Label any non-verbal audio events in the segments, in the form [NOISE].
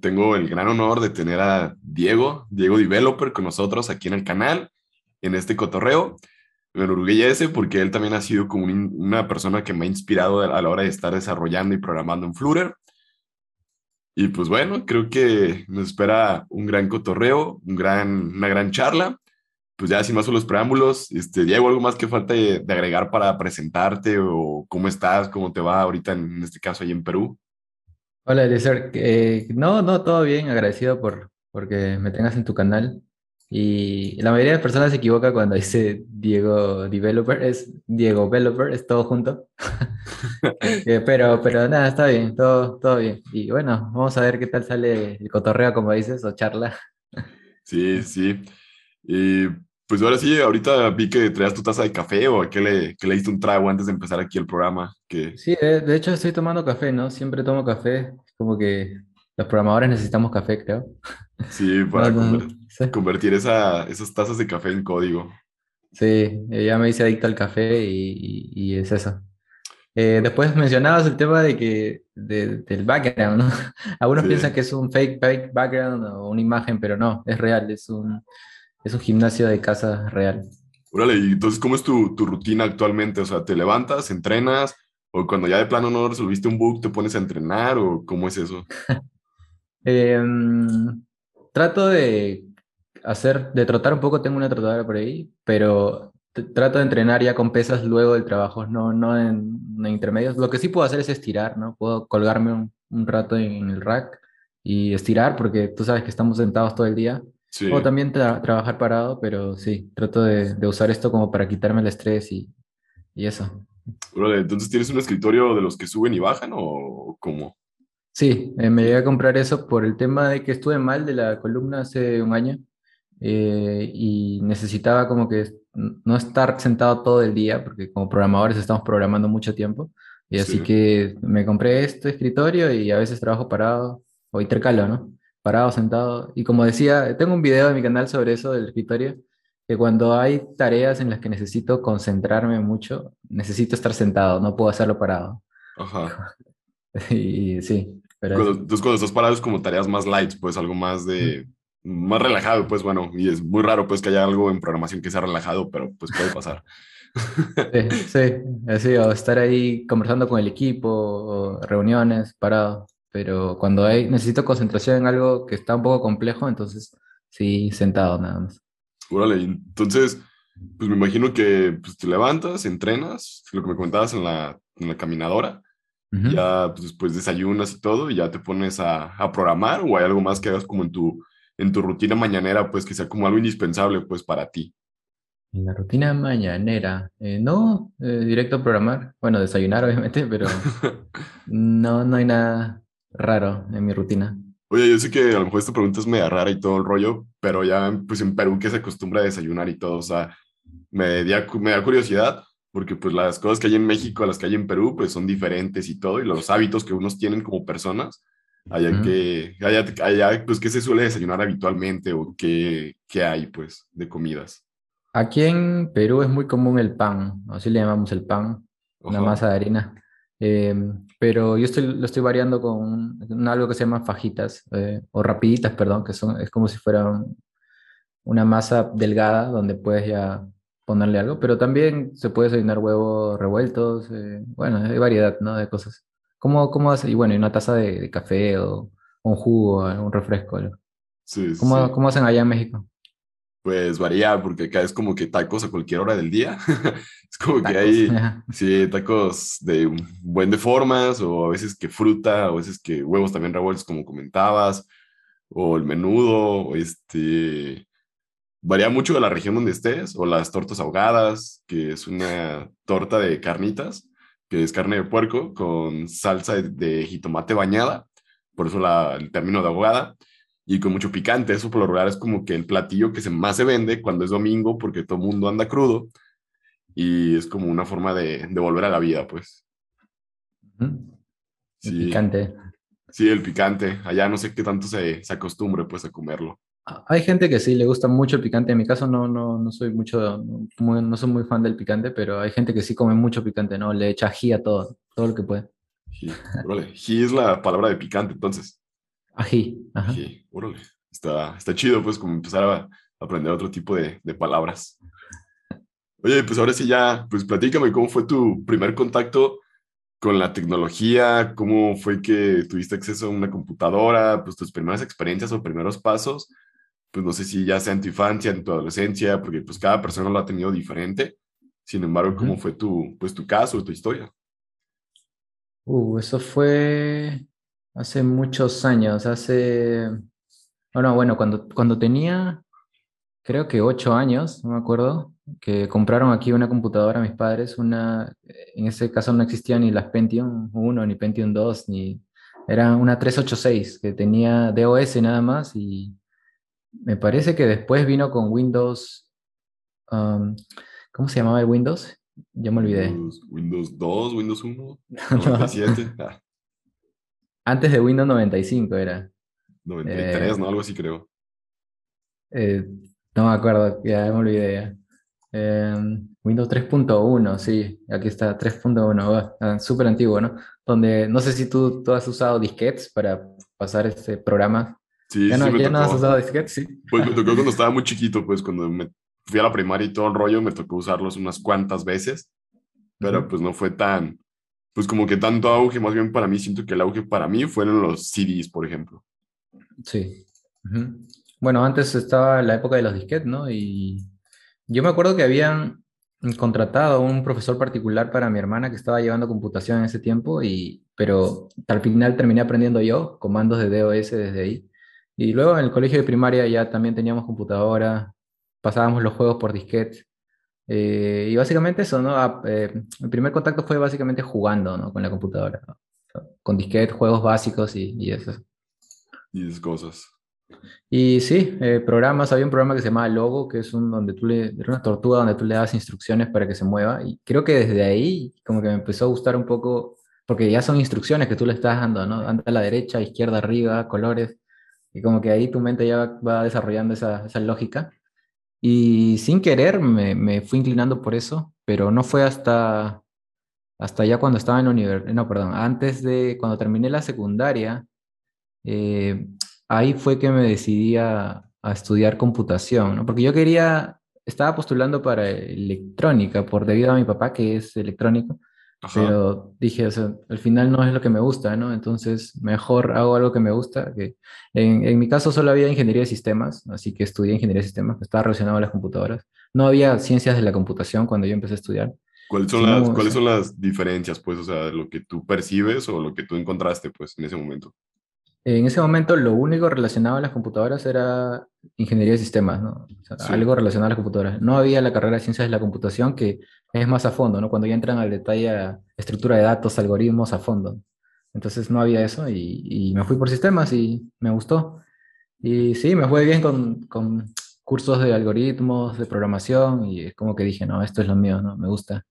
tengo el gran honor de tener a Diego, Diego Developer, con nosotros aquí en el canal, en este cotorreo. Me enorgullece porque él también ha sido como una persona que me ha inspirado a la hora de estar desarrollando y programando en Flutter. Y pues bueno, creo que nos espera un gran cotorreo, un gran, una gran charla. Pues ya sin más los preámbulos, este, Diego, ¿algo más que falta de, agregar para presentarte o cómo estás, cómo te va ahorita en este caso ahí en Perú? Hola, Eliezer. Eh, no, no, todo bien, agradecido por porque me tengas en tu canal. Y la mayoría de personas se equivoca cuando dice Diego Developer, es Diego Developer, es todo junto. [LAUGHS] Eh, pero, pero nada, está bien, todo, todo bien. Y bueno, vamos a ver qué tal sale el cotorreo, como dices, o charla. Sí, sí. Y pues ahora sí, ahorita vi que traías tu taza de café o que le, que le diste un trago antes de empezar aquí el programa. Sí, de, hecho estoy tomando café, ¿no? Siempre tomo café, como que los programadores necesitamos café, creo. Sí, [LAUGHS] para convertir esa, esas tazas de café en código. Sí, ya me hice adicto al café y, y es eso. Eh, después mencionabas el tema de que, del background, ¿no? [LAUGHS] Algunos piensan que es un fake, fake background o una imagen, pero no, es real, es un, es un gimnasio de casa real. Órale, y entonces, ¿cómo es tu, tu, rutina actualmente? O sea, ¿te levantas, entrenas? ¿O cuando ya de plano no resolviste un bug, te pones a entrenar? ¿O cómo es eso? [LAUGHS] Em, trato de hacer, de trotar un poco, tengo una trotadora por ahí, pero trato de entrenar ya con pesas luego del trabajo, no, no en, intermedios. Lo que sí puedo hacer es estirar, ¿no? Puedo colgarme un, un rato en el rack y estirar, porque tú sabes que estamos sentados todo el día. Sí. O también trabajar parado, pero sí, trato de, de, usar esto como para quitarme el estrés y, y eso. Entonces, ¿tienes un escritorio de los que suben y bajan o cómo? Sí, eh, me llegué a comprar eso por el tema de que estuve mal de la columna hace un año eh, y necesitaba como que no estar sentado todo el día, porque como programadores estamos programando mucho tiempo, y así que me compré este escritorio y a veces trabajo parado o intercalo, ¿no? Parado, sentado. Y como decía, tengo un video en mi canal sobre eso del escritorio, que cuando hay tareas en las que necesito concentrarme mucho, necesito estar sentado, no puedo hacerlo parado. Ajá. [LAUGHS] y sí. Pero entonces cuando estás parado es como tareas más light, pues algo más de más relajado, pues bueno, y es muy raro pues que haya algo en programación que sea relajado, pero pues puede pasar. Sí, sí, o estar ahí conversando con el equipo, o reuniones, parado, pero cuando hay, necesito concentración en algo que está un poco complejo, entonces sí, sentado nada más. Órale, entonces, pues me imagino que pues, te levantas, entrenas, lo que me comentabas en la, en la caminadora, ya pues, después desayunas y todo, y ya te pones a, a programar, o hay algo más que hagas como en tu en tu rutina mañanera, pues que sea como algo indispensable, pues para ti. En la rutina mañanera, eh, no, eh, directo a programar, bueno, desayunar [LAUGHS] obviamente, pero [LAUGHS] no, no hay nada raro en mi rutina. Oye, yo sé que a lo mejor esta pregunta es media rara y todo el rollo, pero ya pues en Perú que se acostumbra a desayunar y todo, o sea, me da, me da curiosidad porque pues las cosas que hay en México a las que hay en Perú pues son diferentes y todo, y los hábitos que unos tienen como personas Allá que, allá, allá, pues, ¿qué se suele desayunar habitualmente o qué, qué hay, pues, de comidas? Aquí en Perú es muy común el pan, así le llamamos el pan, una masa de harina. Em, pero yo estoy, lo estoy variando con algo que se llama fajitas, eh, o rapiditas, perdón, que son, es como si fuera una masa delgada donde puedes ya ponerle algo, pero también se puede desayunar huevos revueltos, eh, bueno, hay variedad, ¿no? De cosas. ¿Cómo, cómo hace? Y bueno, y una taza de, café o un jugo, un refresco. Sí, ¿Cómo, sí. ¿Cómo hacen allá en México? Pues varía, porque acá es como que tacos a cualquier hora del día. [LAUGHS] es como que hay, [LAUGHS] sí, tacos de buen de formas, o a veces que fruta, o a veces que huevos también revueltos, como comentabas, o el menudo, o este. Varía mucho de la región donde estés, o las tortas ahogadas, que es una torta de carnitas que es carne de puerco con salsa de, jitomate bañada, por eso la, el término de ahogada, y con mucho picante. Eso por lo regular es como que el platillo que se más se vende cuando es domingo, porque todo el mundo anda crudo, y es como una forma de, de volver a la vida, pues. Sí. El picante. Sí, el picante. Allá no sé qué tanto se, se acostumbre pues a comerlo. Hay gente que sí le gusta mucho el picante. En mi caso no, no, no soy mucho, no soy muy fan del picante, pero hay gente que sí come mucho picante, ¿no? Le echa ají a todo, todo lo que puede. Ají, vale. es la palabra de picante, entonces. Ají. Ají, órale. Está, está chido, pues, como empezar a aprender otro tipo de, de palabras. Oye, pues ahora sí ya, pues platícame cómo fue tu primer contacto con la tecnología, cómo fue que tuviste acceso a una computadora, pues tus primeras experiencias o primeros pasos, pues no sé si ya sea en tu infancia, en tu adolescencia, porque pues cada persona lo ha tenido diferente. Sin embargo, ¿cómo fue tu, pues, tu caso, tu historia? Uh, eso fue hace muchos años, hace, bueno, bueno, cuando, cuando tenía, creo que ocho años, no me acuerdo, que compraron aquí una computadora a mis padres, una, en ese caso no existía ni las Pentium 1, ni Pentium 2, ni, era una 386 que tenía DOS nada más y me parece que después vino con Windows, um, ¿cómo se llamaba el Windows? Ya me olvidé. Windows, 2, Windows 1, 97. [LAUGHS] [LAUGHS] Ah. Antes de Windows 95 era. 93, ¿no? Algo así creo. Eh, no me acuerdo, ya me olvidé. Em, Windows 3.1, sí, aquí está, 3.1, ah, súper antiguo, ¿no? Donde no sé si tú, tú has usado disquetes para pasar este programa. Sí, ¿Ya no, sí, me ¿ya no has tocó. usado disquetes? Sí. Pues me tocó [LAUGHS] cuando estaba muy chiquito, pues cuando me fui a la primaria y todo el rollo, me tocó usarlos unas cuantas veces, pero Ujú. pues no fue tan, pues como que tanto auge, más bien para mí, siento que el auge para mí fueron los CDs, por ejemplo. Sí. Ujú. Bueno, antes estaba la época de los disquetes, ¿no? Y yo me acuerdo que habían contratado a un profesor particular para mi hermana que estaba llevando computación en ese tiempo, y, pero al final terminé aprendiendo yo comandos de DOS desde ahí. Y luego en el colegio de primaria ya también teníamos computadora, pasábamos los juegos por disquete. Eh, y básicamente eso, ¿no? Ah, eh, el primer contacto fue básicamente jugando, ¿no? Con la computadora, ¿no? Con disquete, juegos básicos y, y eso. Y esas cosas. Y sí, eh, programas, había un programa que se llamaba Logo, que es un donde tú le, era una tortuga donde tú le das instrucciones para que se mueva. Y creo que desde ahí como que me empezó a gustar un poco, porque ya son instrucciones que tú le estás dando, ¿no? Anda a la derecha, izquierda, arriba, colores. Y como que ahí tu mente ya va, va desarrollando esa, esa lógica. Y sin querer me, me fui inclinando por eso, pero no fue hasta, hasta ya cuando estaba en la universidad, no, perdón, antes de, cuando terminé la secundaria eh, ahí fue que me decidí a, estudiar computación. Porque yo quería, estaba postulando para electrónica, por debido a mi papá que es electrónico, Ajá. pero dije, o sea, al final no es lo que me gusta, ¿no? Entonces, mejor hago algo que me gusta, que en, en mi caso solo había ingeniería de sistemas, así que estudié ingeniería de sistemas, estaba relacionado a las computadoras. No había ciencias de la computación cuando yo empecé a estudiar, ¿Cuáles son sino, las, o cuáles sea, son las diferencias, pues, o sea, lo que tú percibes o lo que tú encontraste, pues, en ese momento? En ese momento lo único relacionado a las computadoras era ingeniería de sistemas, ¿no? O sea, Sí. algo relacionado a las computadoras. No había la carrera de ciencias de la computación que es más a fondo, ¿no? Cuando ya entran al detalle a estructura de datos, algoritmos a fondo. Entonces no había eso y, y me fui por sistemas y me gustó. Y sí, me fue bien con, con cursos de algoritmos, de programación y es como que dije, no, esto es lo mío, ¿no? Me gusta.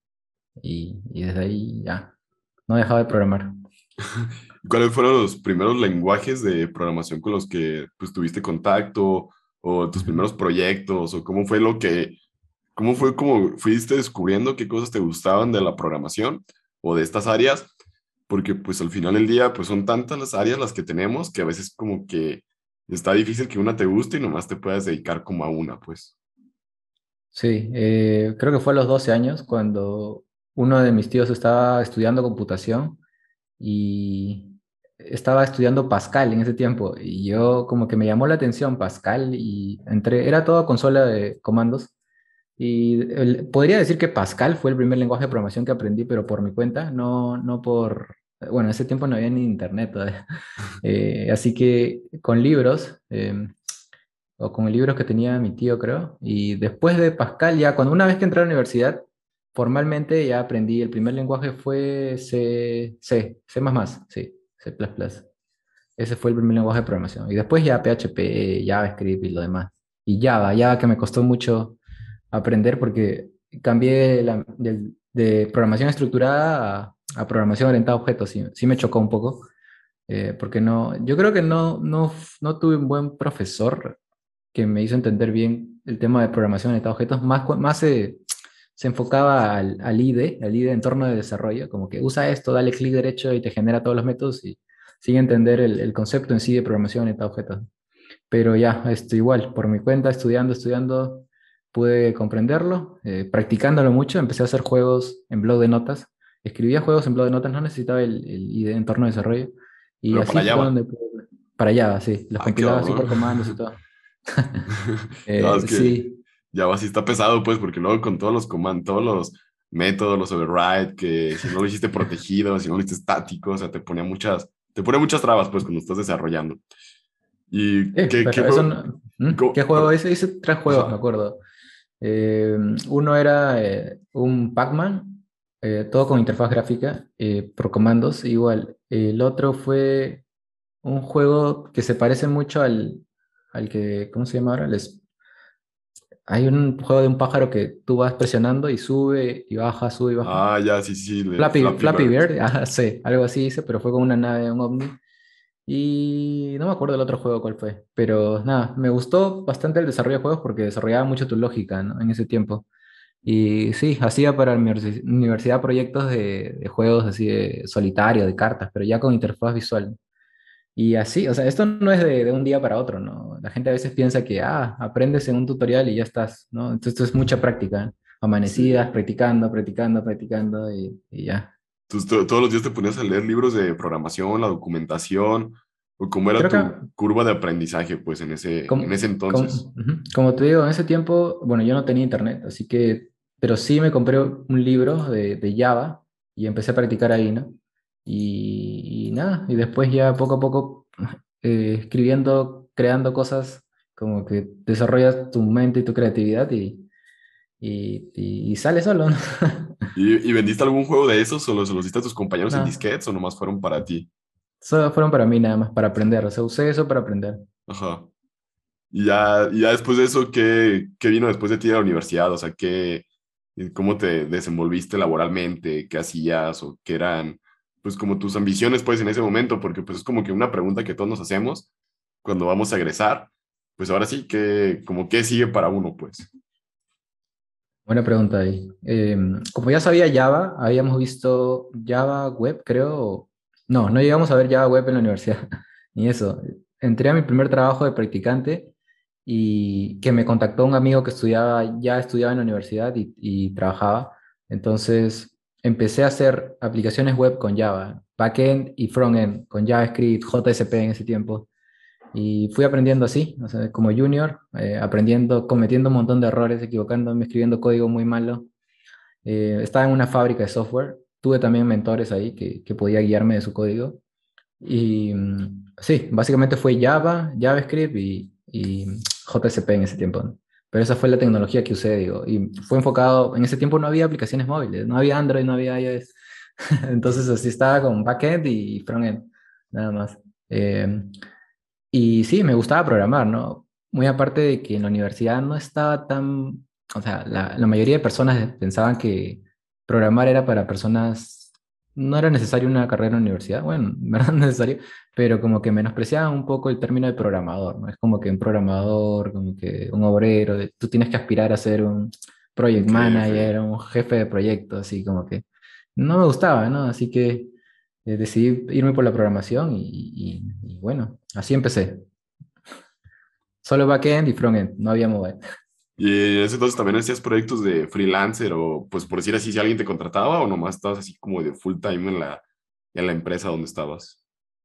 Y, y desde ahí ya, no dejaba de programar. [LAUGHS] ¿Cuáles fueron los primeros lenguajes de programación con los que pues, tuviste contacto o tus primeros proyectos o cómo fue lo que, cómo fue como fuiste descubriendo qué cosas te gustaban de la programación o de estas áreas? Porque pues al final del día pues son tantas las áreas las que tenemos que a veces como que está difícil que una te guste y nomás te puedas dedicar como a una, pues. Sí, eh, creo que fue a los 12 años cuando uno de mis tíos estaba estudiando computación y estaba estudiando Pascal en ese tiempo y yo como que me llamó la atención Pascal y entré, era toda consola de comandos y el- podría decir que Pascal fue el primer lenguaje de programación que aprendí, pero por mi cuenta, no, no por, bueno, en ese tiempo no había ni internet todavía. [LAUGHS] Eh, así que con libros, em, o con libros que tenía mi tío, creo. Y después de Pascal, ya cuando una vez que entré a la universidad, formalmente ya aprendí, el primer lenguaje fue C, C, C++, sí, C++. Ese fue el primer lenguaje de programación. Y después ya PHP, JavaScript y lo demás. Y Java, Java que me costó mucho aprender porque cambié la- del- de programación estructurada a, a programación orientada a objetos. Sí, sí me chocó un poco. eh, porque no, yo creo que no, no, no tuve un buen profesor que me hizo entender bien el tema de programación orientada a objetos, más, más se, se enfocaba al, al IDE, al IDE entorno de desarrollo, como que usa esto, dale clic derecho y te genera todos los métodos y sin entender el, el concepto en sí de programación y objetos. Pero ya, esto igual, por mi cuenta, estudiando, estudiando, pude comprenderlo, eh, practicándolo mucho, empecé a hacer juegos en blog de notas, escribía juegos en blog de notas, no necesitaba el, el entorno de desarrollo, y así para Java. Donde, para Java, sí, los ah, compilaba así por comandos y todo. [LAUGHS] eh, no, es que sí. Java sí está pesado, pues, porque luego con todos los comandos, todos los métodos, los override, que si no lo hiciste protegido, si no lo hiciste estático, o sea, te ponía muchas, te pone muchas trabas, pues, cuando estás desarrollando. ¿Y qué, qué, juego? ¿Mm? ¿Qué juego? Hice, hice tres juegos, me acuerdo. Eh, uno era eh, un Pac-Man, eh, todo con interfaz gráfica, por comandos, igual. El otro fue un juego que se parece mucho al, al que, ¿cómo se llama ahora? hay un juego de un pájaro que tú vas presionando y sube y baja, sube y baja. Ah, ya, sí, sí. Flappy, Flappy, Bird, ah, [LAUGHS] sí, algo así hice, pero fue con una nave, un ovni. Y no me acuerdo del otro juego cuál fue, pero nada, me gustó bastante el desarrollo de juegos porque desarrollaba mucho tu lógica ¿no? en ese tiempo. Y sí, hacía para mi universidad proyectos de, de, juegos así de solitario, de cartas, pero ya con interfaz visual. Y así, o sea, esto no es de, de, un día para otro, ¿no? La gente a veces piensa que, ah, aprendes en un tutorial y ya estás, ¿no? Entonces esto es mucha práctica, amanecidas, practicando, practicando, practicando y, y ya. Entonces, todos los días te ponías a leer libros de programación, la documentación, o cómo era tu curva de aprendizaje, pues, en ese, en ese entonces. Como, te digo, en ese tiempo, bueno, yo no tenía internet, así que, pero sí me compré un libro de, de Java y empecé a practicar ahí, ¿no? Y, nada, y después ya poco a poco [LAUGHS] eh, escribiendo, creando cosas, como que desarrollas tu mente y tu creatividad y, y, y, sale solo, ¿no? [LAUGHS] ¿Y, vendiste algún juego de esos o los, los diste a tus compañeros en disquetes o nomás fueron para ti? Solo fueron para mí nada más, para aprender, o sea, usé eso para aprender. Ajá. Y ya, y ya después de eso, ¿qué, ¿qué vino después de ti de la universidad? O sea, ¿qué, ¿cómo te desenvolviste laboralmente? ¿Qué hacías? ¿O qué eran, pues, como tus ambiciones, pues, en ese momento? Porque, pues, es como que una pregunta que todos nos hacemos cuando vamos a egresar. Pues ahora sí, ¿qué, como, ¿qué sigue para uno, pues? Buena pregunta ahí. Em, como ya sabía Java, habíamos visto Java Web, creo. No, no llegamos a ver Java Web en la universidad, [LAUGHS] ni eso. Entré a mi primer trabajo de practicante y que me contactó un amigo que estudiaba, ya estudiaba en la universidad y, y trabajaba. Entonces empecé a hacer aplicaciones web con Java, backend y frontend, con JavaScript, JSP en ese tiempo. Y fui aprendiendo así, o sea, como junior, eh, aprendiendo, cometiendo un montón de errores, equivocándome, escribiendo código muy malo. Eh, estaba en una fábrica de software, tuve también mentores ahí que, que podía guiarme de su código. Y mm, sí, básicamente fue Java, JavaScript y, y JSP en ese tiempo. Pero esa fue la tecnología que usé, digo. Y fue enfocado, en ese tiempo no había aplicaciones móviles, no había Android, no había iOS. [LAUGHS] Entonces así estaba con backend y frontend, nada más. Eh, y sí, me gustaba programar, ¿no? Muy aparte de que en la universidad no estaba tan, o sea, la, la mayoría de personas pensaban que programar era para personas, no era necesario una carrera en la universidad, bueno, [LAUGHS] no era necesario, pero como que menospreciaban un poco el término de programador, ¿no? Es como que un programador, como que un obrero, tú tienes que aspirar a ser un project manager, un jefe de proyecto, así como que no me gustaba, ¿no? Así que eh, decidí irme por la programación y, y, bueno, así empecé. Solo backend y frontend, no había mobile. ¿Y en ese entonces también hacías proyectos de freelancer o, pues por decir así, si alguien te contrataba o nomás estabas así como de full time en la, en la empresa donde estabas?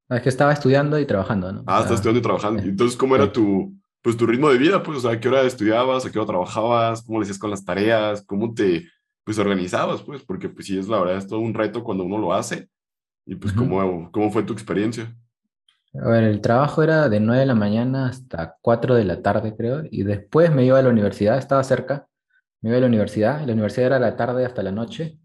Es que estaba estudiando y trabajando, ¿no? Ah, estás estudiando y trabajando. Entonces, ¿cómo era tu, pues, tu ritmo de vida? Pues, o sea, ¿a qué hora estudiabas? ¿A qué hora trabajabas? ¿Cómo le hacías con las tareas? ¿Cómo te, pues, organizabas? Pues, porque, pues, sí, es la verdad, es todo un reto cuando uno lo hace. Y pues, ¿cómo, ¿cómo fue tu experiencia? A ver, el trabajo era de 9 de la mañana hasta 4 de la tarde, creo, y después me iba a la universidad, estaba cerca, me iba a la universidad, la universidad era la tarde hasta la noche,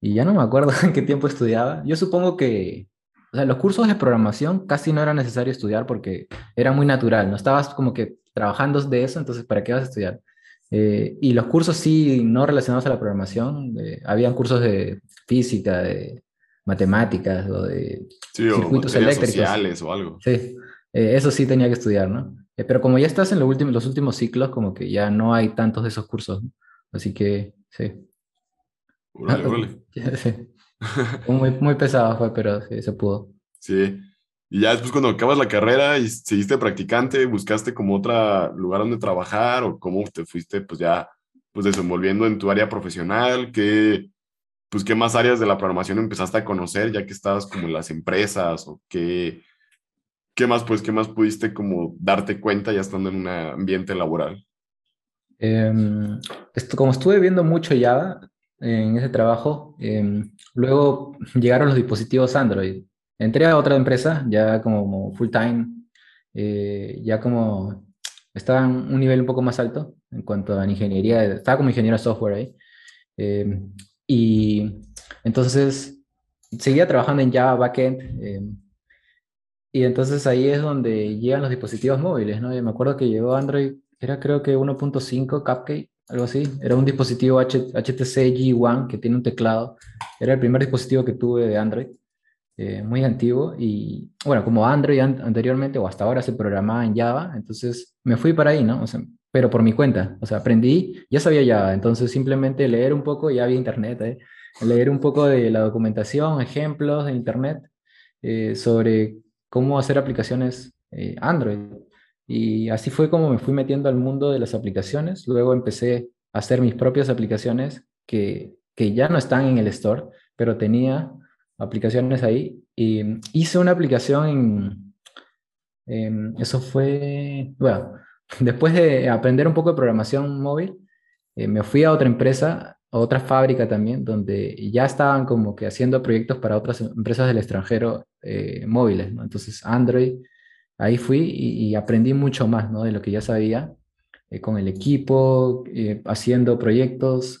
y ya no me acuerdo [LAUGHS] en qué tiempo estudiaba. Yo supongo que, o sea, los cursos de programación casi no era necesario estudiar porque era muy natural, no estabas como que trabajando de eso, entonces, ¿para qué vas a estudiar? Eh, y los cursos sí, no relacionados a la programación, habían cursos de física, de matemáticas o de circuitos eléctricos. sociales o algo. Sí, eh, eso sí tenía que estudiar, ¿no? Eh, pero como ya estás en los últimos, los últimos ciclos, como que ya no hay tantos de esos cursos, así que sí. Órale, sí. [LAUGHS] muy, muy pesado fue, pero sí, se pudo. Sí. Y ya después cuando acabas la carrera y seguiste practicante, buscaste como otro lugar donde trabajar o cómo te fuiste pues ya pues desenvolviendo en tu área profesional, qué, pues qué más áreas de la programación empezaste a conocer ya que estabas como en las empresas o qué, qué más pues, qué más pudiste como darte cuenta ya estando en un ambiente laboral. Em, esto, como estuve viendo mucho Java en ese trabajo, em, luego llegaron los dispositivos Android entré a otra empresa ya como full time, eh, ya como estaba en un nivel un poco más alto en cuanto a ingeniería, estaba como ingeniero software ahí. Eh, y entonces seguía trabajando en Java backend. Eh, y entonces ahí es donde llegan los dispositivos móviles, ¿no? Y me acuerdo que llegó Android, era creo que 1.5 Cupcake, algo así. Era un dispositivo HTC G1 que tiene un teclado. Era el primer dispositivo que tuve de Android. Eh, muy antiguo y bueno, como Android anteriormente o hasta ahora se programaba en Java, entonces me fui para ahí, ¿no? O sea, pero por mi cuenta, o sea, aprendí, ya sabía Java, entonces simplemente leer un poco, ya había internet, ¿eh? leer un poco de la documentación, ejemplos de internet eh, sobre cómo hacer aplicaciones eh, Android. Y así fue como me fui metiendo al mundo de las aplicaciones. Luego empecé a hacer mis propias aplicaciones que, que ya no están en el store, pero tenía aplicaciones ahí. Y hice una aplicación en, eso fue, bueno, después de aprender un poco de programación móvil, eh, me fui a otra empresa, a otra fábrica también, donde ya estaban como que haciendo proyectos para otras empresas del extranjero eh, móviles. Entonces Android, ahí fui y, aprendí mucho más, ¿no? De lo que ya sabía, eh, con el equipo, haciendo proyectos.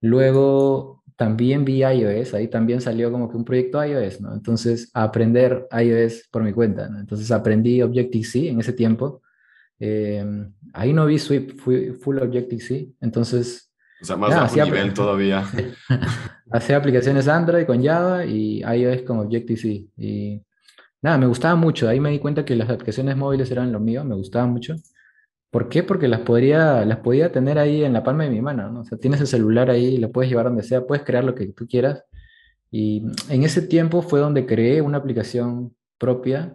luego también vi iOS, ahí también salió como que un proyecto iOS, ¿no? Entonces, aprender iOS por mi cuenta. Entonces, aprendí Objective-C en ese tiempo. Eh, ahí no vi Swift, fui full Objective-C, entonces... O sea, más bajo nivel todavía. [LAUGHS] Hacía aplicaciones Android con Java y iOS con Objective-C. Y nada, me gustaba mucho. Ahí me di cuenta que las aplicaciones móviles eran lo mío, me gustaban mucho. ¿Por qué? Porque las podría, las podía tener ahí en la palma de mi mano, ¿no? O sea, tienes el celular ahí, lo puedes llevar donde sea, puedes crear lo que tú quieras. Y en ese tiempo fue donde creé una aplicación propia.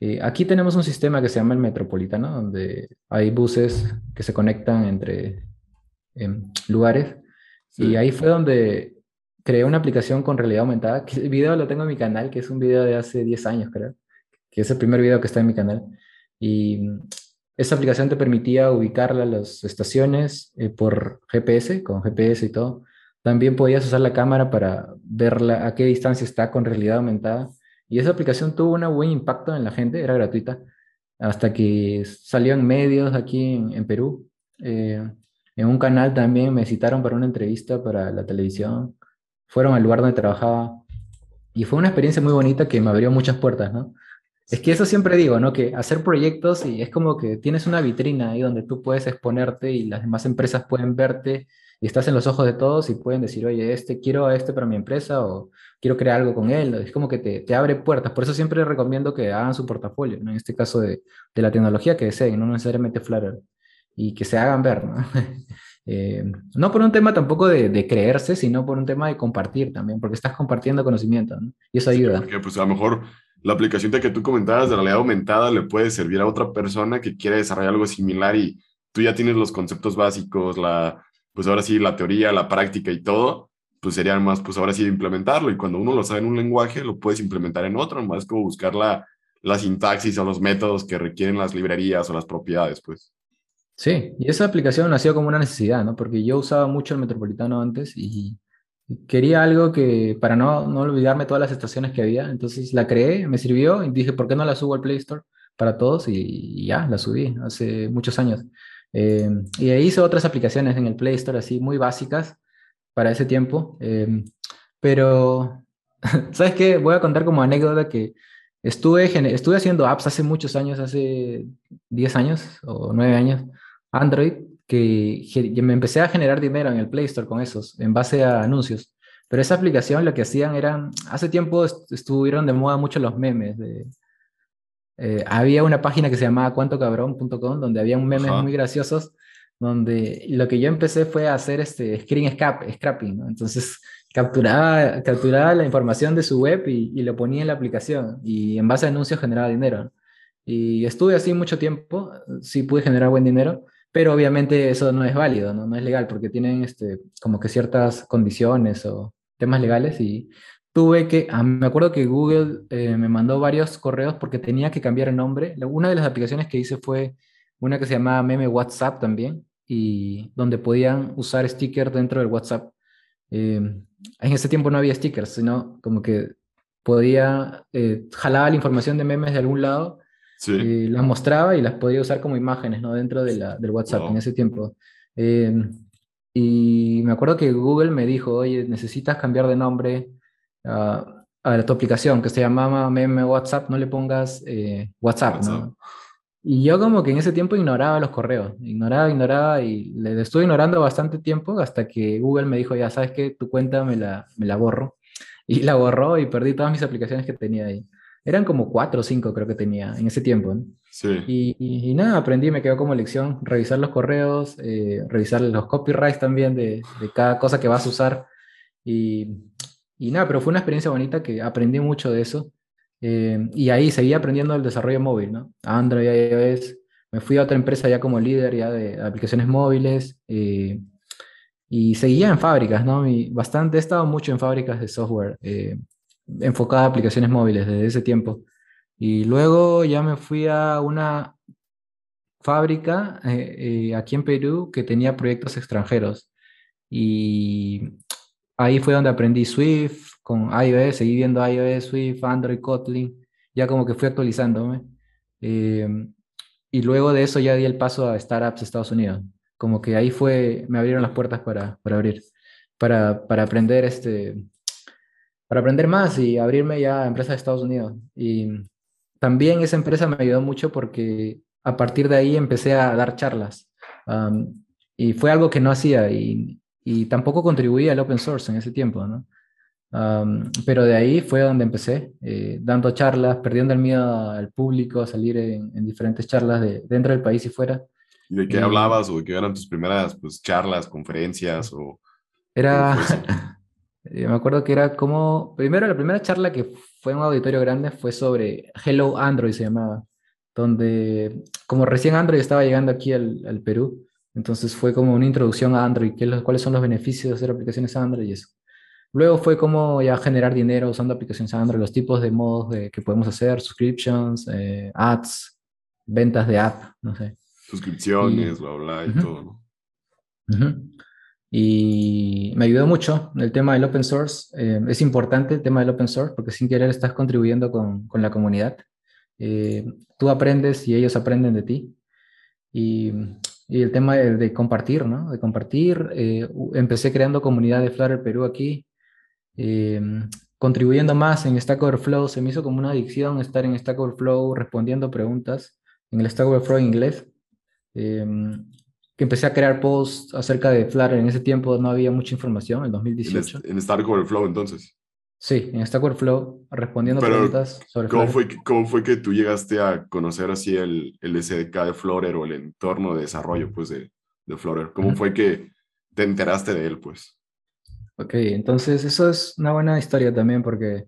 Eh, aquí tenemos un sistema que se llama el Metropolitano, donde hay buses que se conectan entre em, lugares. Y ahí fue donde creé una aplicación con realidad aumentada. Que el video lo tengo en mi canal, que es un video de hace 10 años, creo. Que es el primer video que está en mi canal. Y esa aplicación te permitía ubicar las estaciones eh, por GPS, con GPS y todo. También podías usar la cámara para ver a qué distancia está con realidad aumentada. Y esa aplicación tuvo un buen impacto en la gente, era gratuita, hasta que salió en medios aquí en, Perú. Eh, en un canal también me citaron para una entrevista para la televisión. Fueron al lugar donde trabajaba. Y fue una experiencia muy bonita que me abrió muchas puertas, ¿no? Es que eso siempre digo, ¿no? Que hacer proyectos y es como que tienes una vitrina ahí donde tú puedes exponerte y las demás empresas pueden verte y estás en los ojos de todos y pueden decir, oye, este quiero a este para mi empresa o quiero crear algo con él. Es como que te, te abre puertas. Por eso siempre recomiendo que hagan su portafolio, ¿no? En este caso de, de la tecnología que deseen, no necesariamente Flutter, y que se hagan ver, ¿no? [LAUGHS] Eh, no por un tema tampoco de, de, creerse, sino por un tema de compartir también, porque estás compartiendo conocimiento, ¿no? Y eso ayuda. porque pues a lo mejor la aplicación que tú comentabas de realidad aumentada le puede servir a otra persona que quiere desarrollar algo similar y tú ya tienes los conceptos básicos, la, pues ahora sí, la teoría, la práctica y todo, pues sería más, pues ahora sí, implementarlo. Y cuando uno lo sabe en un lenguaje, lo puedes implementar en otro, más como buscar la, la sintaxis o los métodos que requieren las librerías o las propiedades, pues. Sí, y esa aplicación nació como una necesidad, ¿no? Porque yo usaba mucho el Metropolitano antes y Quería algo que, para no, no olvidarme todas las estaciones que había, entonces la creé, me sirvió y dije, ¿por qué no la subo al Play Store para todos? Y, ya, la subí hace muchos años. Eh, y hice otras aplicaciones en el Play Store así muy básicas para ese tiempo. Eh, pero, [LAUGHS] ¿sabes qué? Voy a contar como anécdota que estuve, estuve haciendo apps hace muchos años, hace 10 años o 9 años, Android, que, me empecé a generar dinero en el Play Store con esos, en base a anuncios. Pero esa aplicación lo que hacían eran, hace tiempo estuvieron de moda mucho los memes. Eh, había una página que se llamaba cuantocabrón.com donde había memes muy graciosos, donde lo que yo empecé fue a hacer este screen scrapping, ¿no? Entonces capturaba, capturaba la información de su web y, y, lo ponía en la aplicación y en base a anuncios generaba dinero. Y estuve así mucho tiempo, sí pude generar buen dinero, pero obviamente eso no es válido, no, no es legal porque tienen este, como que ciertas condiciones o temas legales y tuve que, ah, me acuerdo que Google eh, me mandó varios correos porque tenía que cambiar el nombre. Una de las aplicaciones que hice fue una que se llamaba Meme WhatsApp también y donde podían usar stickers dentro del WhatsApp. Em, en ese tiempo no había stickers, sino como que podía, eh, jalaba la información de memes de algún lado, y las mostraba y las podía usar como imágenes ¿no? dentro de la, del WhatsApp en ese tiempo. Em, y me acuerdo que Google me dijo, oye, necesitas cambiar de nombre a, a tu aplicación que se llamaba meme WhatsApp, no le pongas eh, WhatsApp, WhatsApp. ¿no? Y yo como que en ese tiempo ignoraba los correos, ignoraba, ignoraba y le estuve ignorando bastante tiempo hasta que Google me dijo, ya sabes que tu cuenta me la, me la borro. Y la borró y perdí todas mis aplicaciones que tenía ahí. Eran como cuatro o cinco creo que tenía en ese tiempo. Sí. Y, y, nada, aprendí, me quedó como lección revisar los correos, eh, revisar los copyrights también de, de, cada cosa que vas a usar. Y, y nada, pero fue una experiencia bonita que aprendí mucho de eso. Eh, y ahí seguí aprendiendo el desarrollo móvil, ¿no? Android, iOS. Me fui a otra empresa ya como líder ya de aplicaciones móviles. Eh, y seguía en fábricas, ¿no? Y bastante, he estado mucho en fábricas de software eh, enfocada a aplicaciones móviles desde ese tiempo. Y luego ya me fui a una fábrica aquí en Perú que tenía proyectos extranjeros. Y ahí fue donde aprendí Swift, con iOS, seguí viendo iOS, Swift, Android, Kotlin, ya como que fui actualizándome. Em, y luego de eso ya di el paso a startups de Estados Unidos. Como que ahí fue, me abrieron las puertas para, para abrir, para, para aprender este, para aprender más y abrirme ya a empresas de Estados Unidos. Y también esa empresa me ayudó mucho porque a partir de ahí empecé a dar charlas. y fue algo que no hacía y, y tampoco contribuía al open source en ese tiempo, ¿no? pero de ahí fue donde empecé, eh, dando charlas, perdiendo el miedo al público, a salir en, diferentes charlas de, dentro del país y fuera. ¿Y de qué eh, hablabas o de qué eran tus primeras pues, charlas, conferencias o...? Era, [LAUGHS] me acuerdo que era como, primero la primera charla que fue en un auditorio grande fue sobre Hello Android se llamaba, donde como recién Android estaba llegando aquí al, al Perú, entonces fue como una introducción a Android, qué, cuáles son los beneficios de hacer aplicaciones Android y eso. Luego fue como ya generar dinero usando aplicaciones Android, los tipos de modos de, que podemos hacer, subscriptions, eh, ads, ventas de app, no sé. Suscripciones, y, bla, bla, y todo. Y me ayudó mucho el tema del open source. Eh, es importante el tema del open source porque sin querer estás contribuyendo con, con la comunidad. Eh, tú aprendes y ellos aprenden de ti. Y, y el tema de, de, compartir, ¿no? De compartir. empecé creando comunidad de Flutter Perú aquí eh, contribuyendo más en Stack Overflow. Se me hizo como una adicción estar en Stack Overflow respondiendo preguntas en el Stack Overflow en inglés. Eh, que empecé a crear posts acerca de Flutter. En ese tiempo no había mucha información, en 2018. En, Stack Overflow entonces. Sí, en Stack Overflow, respondiendo preguntas sobre ¿cómo Fue que, ¿Cómo fue que tú llegaste a conocer así el, el SDK de Flutter o el entorno de desarrollo pues, de, de Flutter? ¿Cómo fue que te enteraste de él, pues? Ok, entonces eso es una buena historia también porque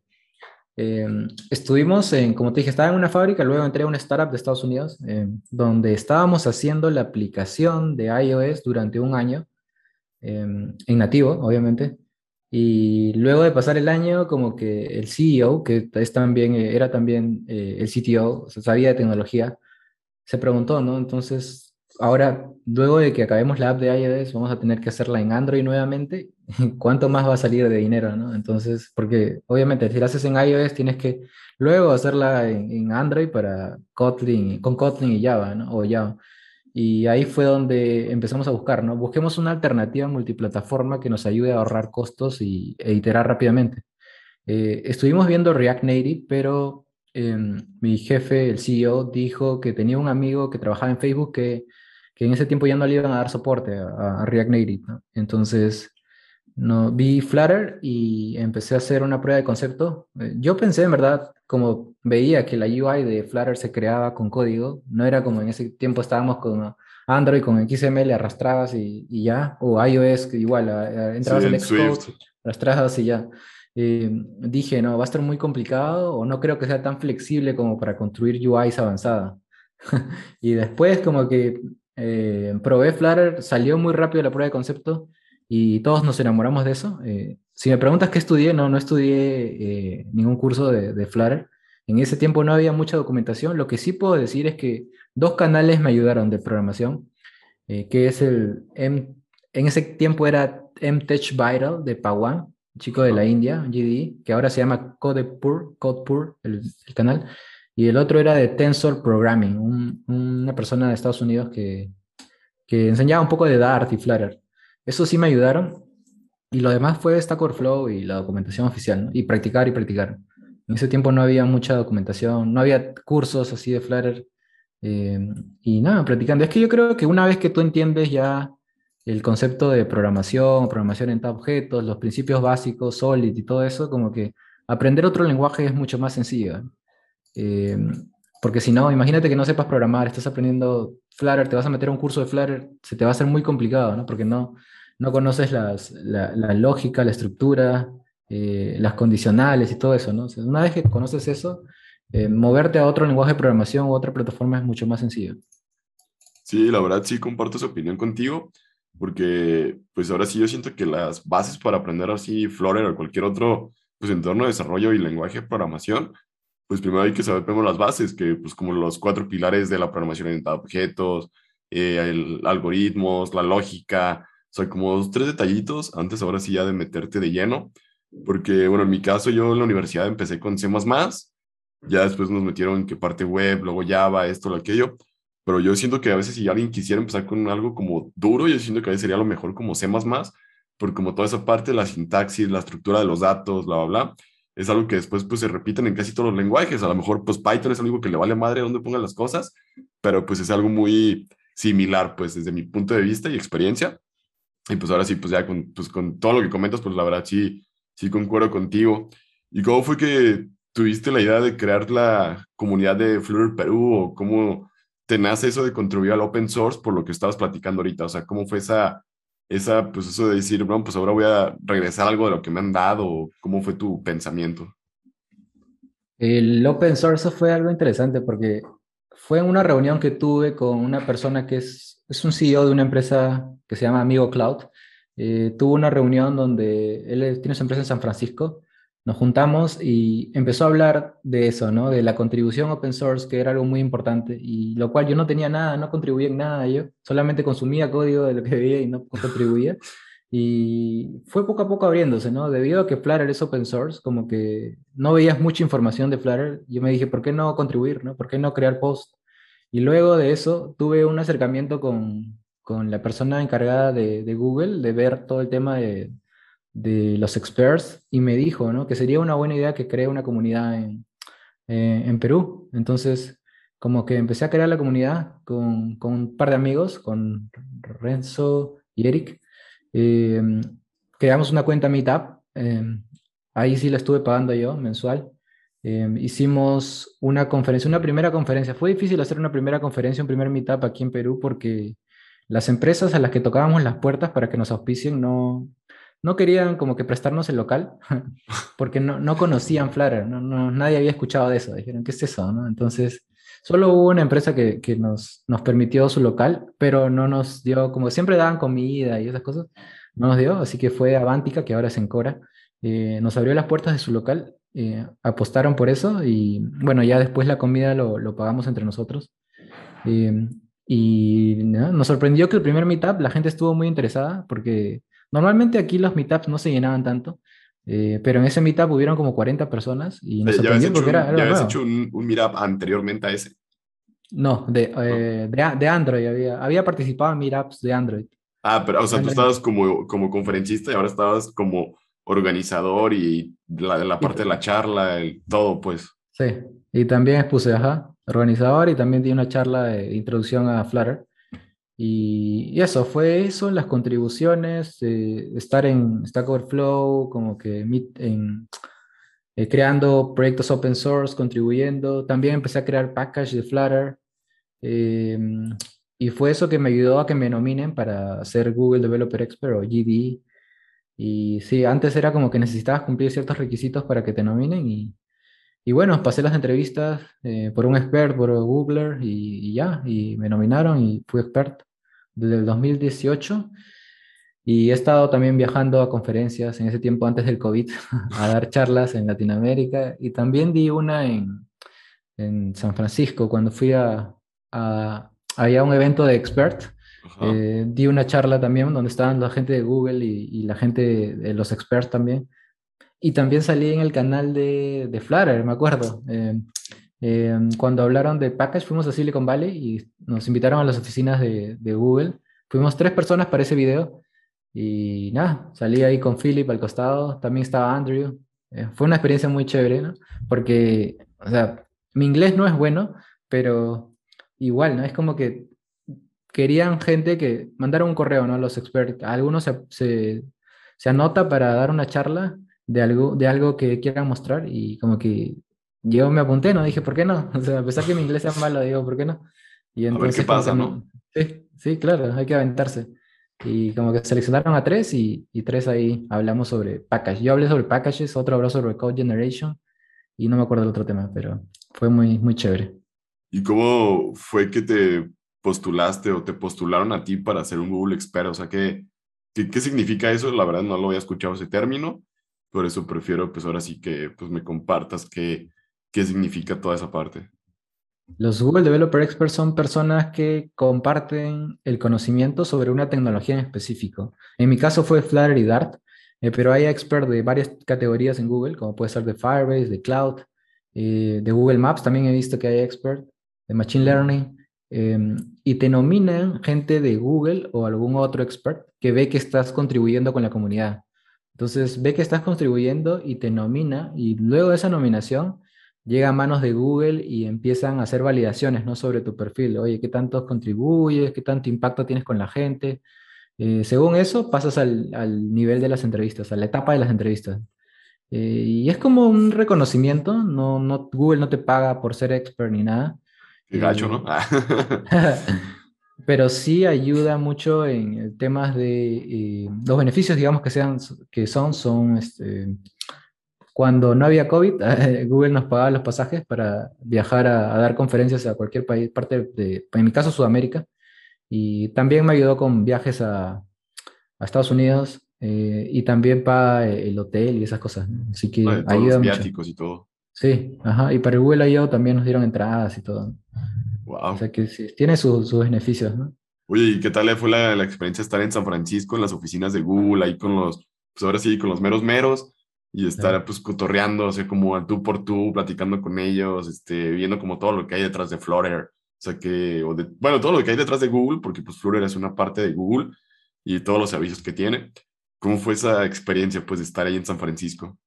eh, estuvimos en, como te dije, estaba en una fábrica, luego entré a una startup de Estados Unidos, eh, donde estábamos haciendo la aplicación de iOS durante un año, eh, en nativo, obviamente. Y luego de pasar el año, como que el CEO, que es también, era también el CTO, o sea, sabía de tecnología, se preguntó, ¿no? Entonces, ahora, luego de que acabemos la app de iOS, vamos a tener que hacerla en Android nuevamente. [LAUGHS] ¿Cuánto más va a salir de dinero, no? Entonces, porque obviamente si la haces en iOS, tienes que luego hacerla en, Android para Kotlin, con Kotlin y Java, ¿no? O Java. Y ahí fue donde empezamos a buscar, ¿no? Busquemos una alternativa multiplataforma que nos ayude a ahorrar costos y, e iterar rápidamente. Eh, estuvimos viendo React Native, pero em, mi jefe, el CEO, dijo que tenía un amigo que trabajaba en Facebook que que en ese tiempo ya no le iban a dar soporte a, React Native. Entonces, no, vi Flutter y empecé a hacer una prueba de concepto. Eh, yo pensé, en verdad, como veía que la UI de Flutter se creaba con código, no era como en ese tiempo estábamos con Android, con XML, arrastrabas y, y ya, o iOS, igual, entrabas en Xcode, las trazas y ya. Eh, dije, no, va a estar muy complicado o no creo que sea tan flexible como para construir UIs avanzada. [LAUGHS] y después como que eh, probé Flutter, salió muy rápido la prueba de concepto y todos nos enamoramos de eso. Eh, si me preguntas qué estudié, no, no estudié ningún curso de, de, Flutter. En ese tiempo no había mucha documentación. Lo que sí puedo decir es que dos canales me ayudaron de programación, que es el, M, en ese tiempo era MTech Viral de Pawan, chico de la India, GD, que ahora se llama Codepur, Codepur, el, el canal, y el otro era de Tensor Programming, una persona de Estados Unidos que, que enseñaba un poco de Dart y Flutter. Eso sí me ayudaron, y lo demás fue Stack Overflow y la documentación oficial, y practicar y practicar. En ese tiempo no había mucha documentación, no había cursos así de Flutter, eh, y nada, practicando. Es que yo creo que una vez que tú entiendes ya el concepto de programación, programación en objetos, los principios básicos, Solid y todo eso, como que aprender otro lenguaje es mucho más sencillo. Eh, porque si no, imagínate que no sepas programar, estás aprendiendo Flutter, te vas a meter a un curso de Flutter, se te va a hacer muy complicado, ¿no? Porque no, no conoces las, la, lógica, la estructura, eh, las condicionales y todo eso, ¿no? una vez que conoces eso, eh, moverte a otro lenguaje de programación u otra plataforma es mucho más sencillo. Sí, la verdad sí comparto esa opinión contigo porque pues ahora sí yo siento que las bases para aprender así Flutter o cualquier otro pues entorno de desarrollo y lenguaje de programación, pues primero hay que saber primero las bases, que pues como los cuatro pilares de la programación orientada a objetos, eh, el, algoritmos, la lógica, o sea, como dos, tres detallitos antes ahora sí ya de meterte de lleno, porque bueno, en mi caso yo en la universidad empecé con C++, ya después nos metieron que parte web, luego Java, esto, lo aquello, pero yo siento que a veces si alguien quisiera empezar con algo como duro, yo siento que a veces sería lo mejor como C++, porque como toda esa parte, la sintaxis, la estructura de los datos, bla, bla, es algo que después pues se repiten en casi todos los lenguajes. A lo mejor pues Python es algo que le vale madre dónde pongan las cosas, pero pues es algo muy similar pues desde mi punto de vista y experiencia. Y pues ahora sí, pues ya con, pues, con todo lo que comentas, pues la verdad sí, sí concuerdo contigo. ¿Y cómo fue que tuviste la idea de crear la comunidad de Flutter Perú o cómo te nace eso de contribuir al open source por lo que estabas platicando ahorita? O sea, ¿cómo fue esa, esa pues eso de decir, bueno, pues ahora voy a regresar algo de lo que me han dado? ¿Cómo fue tu pensamiento? El open source fue algo interesante porque fue una reunión que tuve con una persona que es, es un CEO de una empresa que se llama Amigo Cloud. Eh, tuvo una reunión donde él tiene su empresa en San Francisco nos juntamos y empezó a hablar de eso, ¿no? De la contribución open source, que era algo muy importante, y lo cual yo no tenía nada, no contribuía en nada yo, solamente consumía código de lo que veía y no contribuía. Y fue poco a poco abriéndose, ¿no? Debido a que Flutter es open source, como que no veías mucha información de Flutter, yo me dije, ¿por qué no contribuir, ¿no? ¿Por qué no crear post? Y luego de eso tuve un acercamiento con, con la persona encargada de, de Google, de ver todo el tema de, de los experts y me dijo ¿no? que sería una buena idea que cree una comunidad en, eh, en Perú. Entonces, como que empecé a crear la comunidad con, con un par de amigos, con Renzo y Eric. Eh, creamos una cuenta Meetup. Eh, ahí sí la estuve pagando yo mensual. Hicimos una conferencia, una primera conferencia. Fue difícil hacer una primera conferencia, un primer Meetup aquí en Perú porque las empresas a las que tocábamos las puertas para que nos auspicien no, no querían como que prestarnos el local [LAUGHS] porque no, no conocían Flutter, no, no, nadie había escuchado de eso, dijeron, ¿qué es eso? ¿no? Entonces, solo hubo una empresa que, que, nos, nos permitió su local, pero no nos dio, como siempre daban comida y esas cosas, no nos dio, así que fue Avantica, que ahora es Encora, eh, nos abrió las puertas de su local, eh, apostaron por eso y bueno, ya después la comida lo, lo pagamos entre nosotros. Eh, y nos sorprendió que el primer meetup la gente estuvo muy interesada porque Normalmente aquí los meetups no se llenaban tanto, eh, pero en ese meetup hubieron como 40 personas y nos sorprendió porque era, ¿Ya habías hecho un, un, meetup anteriormente a ese? No, de, eh, de, de, Android había, había participado en meetups de Android. Ah, pero o sea, tú estabas como, como conferencista y ahora estabas como organizador y la, la parte de la charla, el, todo, pues. Sí, y también expuse, ajá, organizador y también di una charla de introducción a Flutter. Y, eso, fue eso, las contribuciones, estar en Stack Overflow, como que en, eh, creando proyectos open source, contribuyendo. También empecé a crear package de Flutter. Em, y fue eso que me ayudó a que me nominen para ser Google Developer Expert o GD. Y sí, antes era como que necesitabas cumplir ciertos requisitos para que te nominen y, y bueno, pasé las entrevistas eh, por un expert, por Googler y, y, ya, y me nominaron y fui expert desde el 2018 y he estado también viajando a conferencias en ese tiempo antes del COVID, [LAUGHS] a dar charlas en Latinoamérica y también di una en, en San Francisco cuando fui a, a, a un evento de expert eh, di una charla también donde estaban la gente de Google y, la gente de, los experts también. Y también salí en el canal de, de Flutter, me acuerdo. Eh, eh, cuando hablaron de Package, fuimos a Silicon Valley y nos invitaron a las oficinas de, de Google. Fuimos tres personas para ese video. Y nada, salí ahí con Philip al costado, también estaba Andrew. fue una experiencia muy chévere, ¿no? Porque, o sea, mi inglés no es bueno, pero igual, ¿no? Es como que querían gente que mandara un correo, ¿no? Los expertos. Algunos se, se, anota para dar una charla de algo, de algo que quieran mostrar y como que yo me apunté, ¿no? Dije, ¿por qué no? [LAUGHS] O sea, a pesar que mi inglés sea malo, digo, ¿por qué no? Y entonces, a ver qué pasa, ¿no? Sí, sí, claro, hay que aventarse. Y como que seleccionaron a tres y, y, tres ahí hablamos sobre package. Yo hablé sobre packages, otro habló sobre code generation y no me acuerdo del otro tema, pero fue muy, muy chévere. ¿Y cómo fue que te postulaste o te postularon a ti para ser un Google Expert? O sea, ¿qué, qué, significa eso? La verdad no lo había escuchado ese término, por eso prefiero pues ahora sí que pues me compartas qué, qué significa toda esa parte. Los Google Developer Experts son personas que comparten el conocimiento sobre una tecnología en específico. En mi caso fue Flutter y Dart, eh, pero hay experts de varias categorías en Google, como puede ser de Firebase, de Cloud, eh, de Google Maps también he visto que hay experts, de Machine Learning. Em, y te nominan gente de Google o algún otro expert que ve que estás contribuyendo con la comunidad. Entonces ve que estás contribuyendo y te nomina y luego de esa nominación llega a manos de Google y empiezan a hacer validaciones ¿no? sobre tu perfil. Oye, ¿qué tanto contribuyes? ¿Qué tanto impacto tienes con la gente? Eh, según eso, pasas al, al, nivel de las entrevistas, a la etapa de las entrevistas. Eh, y es como un reconocimiento, no, no, Google no te paga por ser expert ni nada, Qué gacho, ¿no? [LAUGHS] pero sí ayuda mucho en temas de eh, los beneficios, digamos, que, sean, que son, son este, cuando no había COVID, [LAUGHS] Google nos pagaba los pasajes para viajar a, dar conferencias a cualquier país, parte de, en mi caso, Sudamérica. Y también me ayudó con viajes a, a Estados Unidos eh, y también para el hotel y esas cosas. Así que ayuda los viáticos y todo. Sí, ajá. Y para el Google I.O. también nos dieron entradas y todo. Wow. O sea que sí, tiene sus beneficios, ¿no? Oye, ¿y qué tal fue la, la, experiencia estar en San Francisco, en las oficinas de Google, ahí con los, pues ahora sí, con los meros meros, y estar pues cotorreando, o sea, como tú por tú, platicando con ellos, este, viendo como todo lo que hay detrás de Flutter, o sea que, o de, bueno, todo lo que hay detrás de Google, porque pues Flutter es una parte de Google y todos los servicios que tiene. ¿Cómo fue esa experiencia, pues, de estar ahí en San Francisco?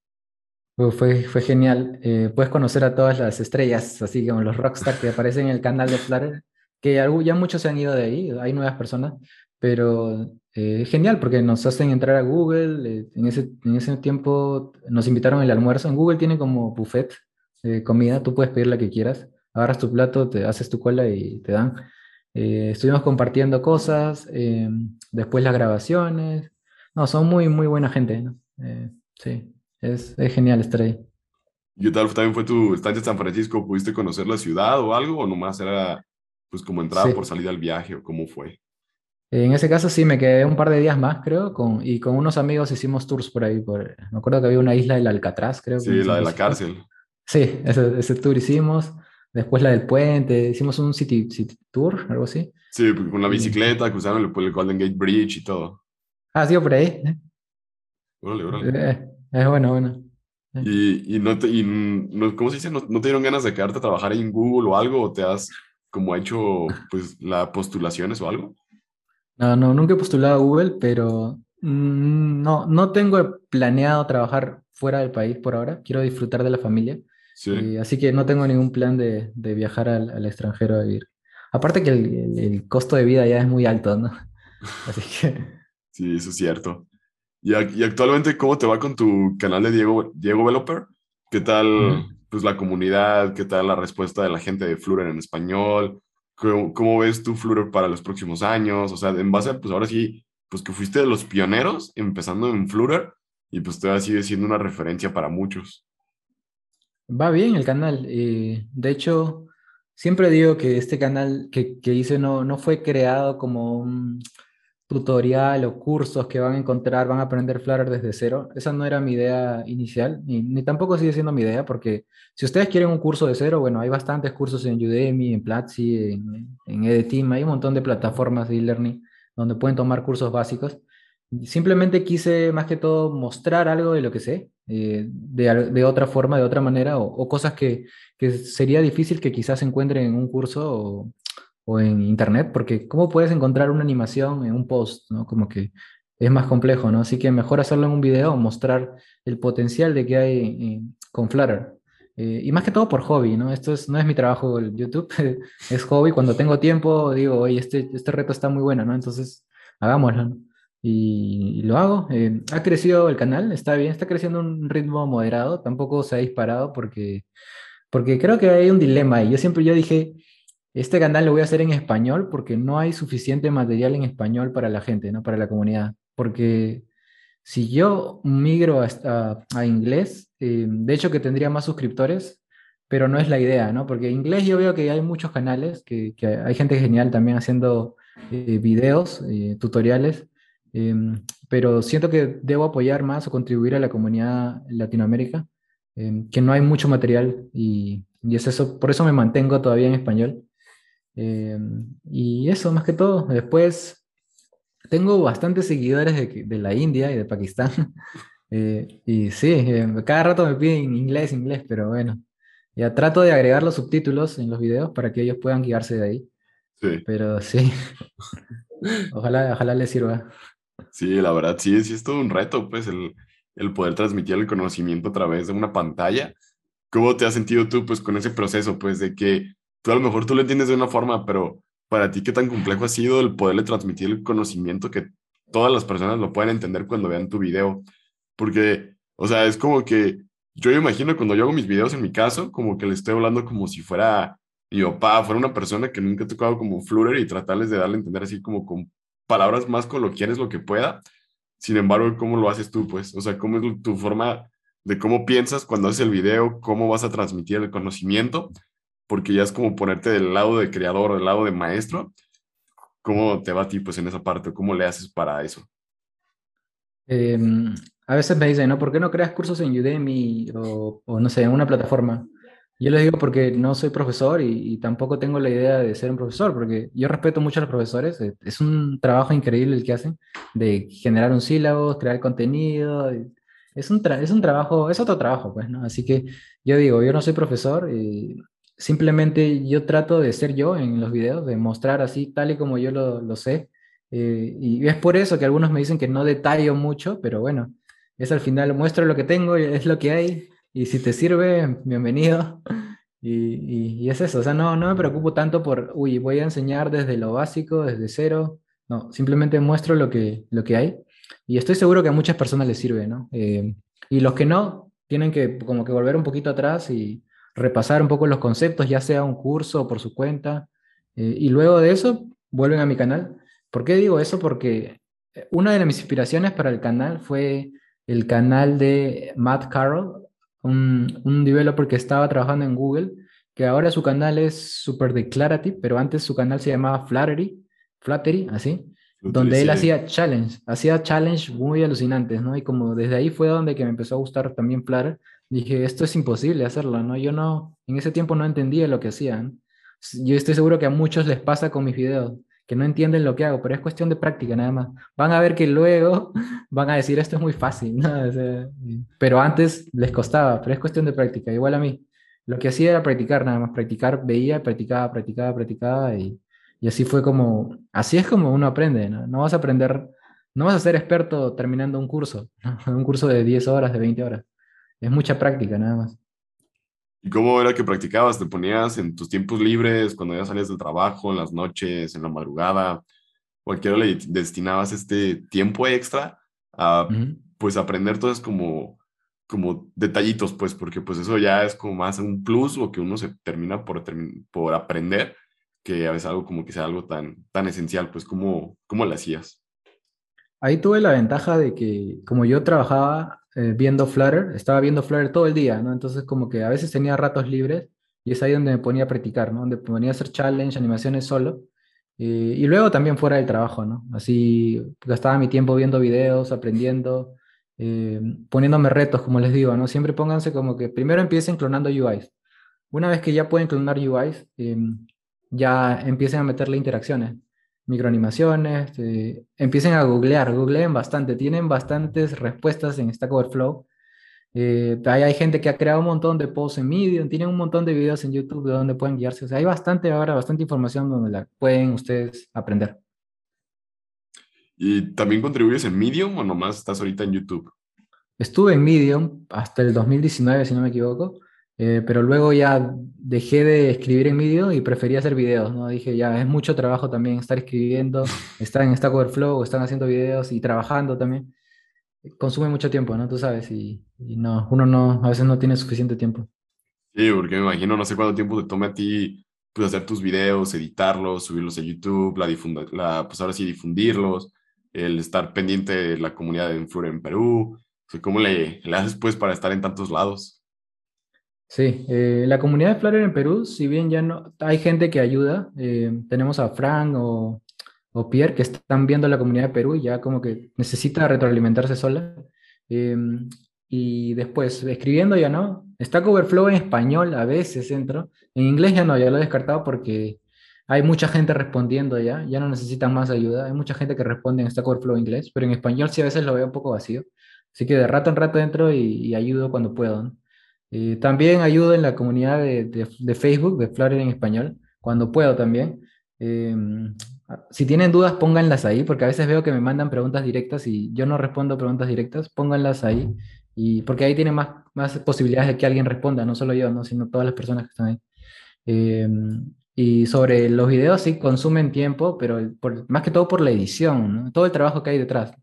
Fue, fue genial. Eh, puedes conocer a todas las estrellas, así como los rockstar que aparecen en el canal de Flutter, que ya muchos se han ido de ahí, hay nuevas personas, pero eh, genial porque nos hacen entrar a Google. Eh, en, ese, en ese tiempo nos invitaron al almuerzo. En Google tiene como buffet de comida, tú puedes pedir la que quieras, agarras tu plato, te haces tu cola y te dan. estuvimos compartiendo cosas, después las grabaciones. No, son muy, muy buena gente. sí. Es, genial estar ahí. ¿Y qué tal también fue tu estancia en San Francisco? ¿Pudiste conocer la ciudad o algo? ¿O nomás era pues como entrada por salida al viaje? ¿O cómo fue? En ese caso sí, me quedé un par de días más, creo, con, y con unos amigos hicimos tours por ahí. Por, me acuerdo que había una isla del Alcatraz, creo. Sí, la de la cárcel. Sí, ese, ese, tour hicimos. Después la del puente, hicimos un city, city tour, algo así. Sí, con la bicicleta, cruzaron el, el Golden Gate Bridge y todo. Ah, sí, por ahí. ¿eh? Órale, órale. Eh, es bueno, bueno. Y, y, no te, y no, ¿cómo se dice? ¿No, ¿No, te dieron ganas de quedarte a trabajar en Google o algo? ¿O te has como hecho [LAUGHS] pues las postulaciones o algo? No, no, nunca he postulado a Google, pero mm, no, no tengo planeado trabajar fuera del país por ahora. Quiero disfrutar de la familia. Sí. así que no tengo ningún plan de, de viajar al, al, extranjero a vivir. Aparte que el, el, costo de vida ya es muy alto, ¿no? [LAUGHS] Así que... Sí, eso es cierto. Y, actualmente, ¿cómo te va con tu canal de Diego, Diego Developer? ¿Qué tal pues, la comunidad? ¿Qué tal la respuesta de la gente de Flutter en español? ¿Cómo, ves tu Flutter para los próximos años? O sea, en base, pues ahora sí, pues que fuiste de los pioneros empezando en Flutter y pues todavía sigue siendo una referencia para muchos. Va bien el canal. Eh, de hecho, siempre digo que este canal que, que hice no, no fue creado como un tutorial o cursos que van a encontrar, van a aprender Flutter desde cero. Esa no era mi idea inicial, ni, tampoco sigue siendo mi idea, porque si ustedes quieren un curso de cero, bueno, hay bastantes cursos en Udemy, en Platzi, en, en Edeteam, hay un montón de plataformas de e-learning donde pueden tomar cursos básicos. Simplemente quise más que todo mostrar algo de lo que sé, eh, de, otra forma, de otra manera, o, o cosas que, que, sería difícil que quizás se encuentren en un curso o, o, en internet, porque ¿cómo puedes encontrar una animación en un post? ¿no? Como que es más complejo, ¿no? Así que mejor hacerlo en un video, mostrar el potencial de que hay eh, con Flutter. Eh, y más que todo por hobby, ¿no? Esto es, no es mi trabajo el YouTube, [LAUGHS] es hobby. Cuando tengo tiempo, digo, oye, este, este reto está muy bueno, ¿no? Entonces, hagámoslo. ¿no? Y, y, lo hago. Eh, ha crecido el canal, está bien, está creciendo a un ritmo moderado, tampoco se ha disparado porque, porque creo que hay un dilema ahí. Yo siempre yo dije, este canal lo voy a hacer en español porque no hay suficiente material en español para la gente, ¿no? Para la comunidad. Porque si yo migro a, inglés, eh, de hecho que tendría más suscriptores, pero no es la idea, ¿no? Porque en inglés yo veo que hay muchos canales, que, que hay gente genial también haciendo eh, videos, eh, tutoriales, em, pero siento que debo apoyar más o contribuir a la comunidad Latinoamérica, em, que no hay mucho material y, y, es eso, por eso me mantengo todavía en español. Em, y eso, más que todo. Después, tengo bastantes seguidores de, de la India y de Pakistán. [LAUGHS] eh, y sí, eh, cada rato me piden inglés, inglés, pero bueno. Ya trato de agregar los subtítulos en los videos para que ellos puedan guiarse de ahí. Sí. Pero sí. [LAUGHS] ojalá, ojalá les sirva. Sí, la verdad, sí, sí es todo un reto, pues, el, el poder transmitir el conocimiento a través de una pantalla. ¿Cómo te has sentido tú, pues, con ese proceso, pues, de que tú a lo mejor tú lo entiendes de una forma, pero para ti qué tan complejo ha sido el poderle transmitir el conocimiento que todas las personas lo pueden entender cuando vean tu video. Porque, o sea, es como que yo imagino cuando yo hago mis videos en mi caso, como que le estoy hablando como si fuera mi papá, fuera una persona que nunca he tocado como Flutter y tratarles de darle a entender así como con palabras más coloquiales lo que pueda. Sin embargo, ¿cómo lo haces tú, pues? O sea, ¿cómo es tu forma de cómo piensas cuando haces el video? ¿Cómo vas a transmitir el conocimiento? Porque ya es como ponerte del lado de creador, del lado de maestro. ¿Cómo te va a ti pues en esa parte? ¿Cómo le haces para eso? Eh, a veces me dicen, ¿no? ¿Por qué no creas cursos en Udemy o, o no sé, en una plataforma? Yo les digo porque no soy profesor y, y, tampoco tengo la idea de ser un profesor, porque yo respeto mucho a los profesores. Es un trabajo increíble el que hacen de generar un sílabo, crear contenido. Es un, es un trabajo, es otro trabajo, pues, ¿no? Así que yo digo, yo no soy profesor y simplemente yo trato de ser yo en los videos, de mostrar así tal y como yo lo, lo sé. Eh, y es por eso que algunos me dicen que no detallo mucho, pero bueno, es al final muestro lo que tengo, es lo que hay, y si te sirve, bienvenido. [LAUGHS] Y, y, es eso, o sea, no, no me preocupo tanto por, uy, voy a enseñar desde lo básico, desde cero. No, simplemente muestro lo que, lo que hay. Y estoy seguro que a muchas personas les sirve, ¿no? Eh, y los que no, tienen que como que volver un poquito atrás y, repasar un poco los conceptos, ya sea un curso o por su cuenta, eh, y luego de eso vuelven a mi canal. ¿Por qué digo eso? Porque eh, una de mis inspiraciones para el canal fue el canal de Matt Carroll, un, un developer que estaba trabajando en Google, que ahora su canal es Super Declarative, pero antes su canal se llamaba Flattery, Flattery, así, donde él hacía challenge, hacía challenge muy alucinantes, ¿no? Y como desde ahí fue donde que me empezó a gustar también Flutter, dije, esto es imposible hacerlo, ¿no? Yo no, en ese tiempo no entendía lo que hacían. Yo estoy seguro que a muchos les pasa con mis videos, que no entienden lo que hago, pero es cuestión de práctica nada más. Van a ver que luego [LAUGHS] van a decir, esto es muy fácil, pero antes les costaba, pero es cuestión de práctica, igual a mí. Lo que hacía era practicar nada más, practicar, veía, practicaba, practicaba, practicaba y, y así fue como, así es como uno aprende, ¿no? No vas a aprender, no vas a ser experto terminando un curso, [LAUGHS] un curso de 10 horas, de 20 horas. Es mucha práctica, nada más. ¿Y cómo era que practicabas? ¿Te ponías en tus tiempos libres, cuando ya salías del trabajo, en las noches, en la madrugada? ¿Cualquiera le destinabas este tiempo extra a, uh -huh. pues, aprender todas como, como detallitos, pues, porque pues eso ya es como más un plus o que uno se termina por, por aprender, que a veces algo como que sea algo tan, tan esencial, pues, ¿cómo, cómo lo hacías? ahí tuve la ventaja de que como yo trabajaba eh, viendo Flutter, estaba viendo Flutter todo el día, ¿no? Entonces como que a veces tenía ratos libres y es ahí donde me ponía a practicar, ¿no? Donde me ponía a hacer challenge, animaciones solo. Eh, y luego también fuera del trabajo, ¿no? Así gastaba mi tiempo viendo videos, aprendiendo, eh, poniéndome retos, como les digo, ¿no? Siempre pónganse como que primero empiecen clonando UIs. Una vez que ya pueden clonar UIs, em, ya empiecen a meterle interacciones, microanimaciones, eh, empiecen a googlear, googleen bastante, tienen bastantes respuestas en Stack Overflow. Eh, hay, gente que ha creado un montón de posts en Medium, tienen un montón de videos en YouTube de donde pueden guiarse. O sea, hay bastante ahora, bastante información donde la pueden ustedes aprender. ¿Y también contribuyes en Medium o nomás estás ahorita en YouTube? Estuve en Medium hasta el 2019, si no me equivoco. Eh, pero luego ya dejé de escribir en vídeo y prefería hacer videos, ¿no? Dije, ya, es mucho trabajo también estar escribiendo, [LAUGHS] estar en Stack Overflow, están haciendo videos y trabajando también. Consume mucho tiempo, ¿no? Tú sabes, y, no, uno no, a veces no tiene suficiente tiempo. Sí, porque me imagino, no sé cuánto tiempo te tome a ti, pues, hacer tus videos, editarlos, subirlos a YouTube, la, difunda, la pues ahora sí difundirlos, el estar pendiente de la comunidad de Influre en Perú, ¿cómo le, le haces, pues, para estar en tantos lados? Sí, eh, la comunidad de Flutter en Perú, si bien ya no hay gente que ayuda, eh, tenemos a Frank o, o, Pierre que están viendo la comunidad de Perú y ya como que necesita retroalimentarse sola. Em, y después, escribiendo ya no, está Overflow en español a veces entro, en inglés ya no, ya lo he descartado porque hay mucha gente respondiendo ya, ya no necesitan más ayuda, hay mucha gente que responde en Stack Overflow inglés, pero en español sí a veces lo veo un poco vacío, así que de rato en rato entro y ayudo cuando puedo. Eh, también ayudo en la comunidad de, de, Facebook, de Flutter en español, cuando puedo también. Em, si tienen dudas, pónganlas ahí, porque a veces veo que me mandan preguntas directas y yo no respondo preguntas directas, pónganlas ahí, y, porque ahí tienen más, más posibilidades de que alguien responda, no solo yo, ¿no? sino todas las personas que están ahí. Em, y sobre los videos, sí, consumen tiempo, pero más que todo por la edición, todo el trabajo que hay detrás.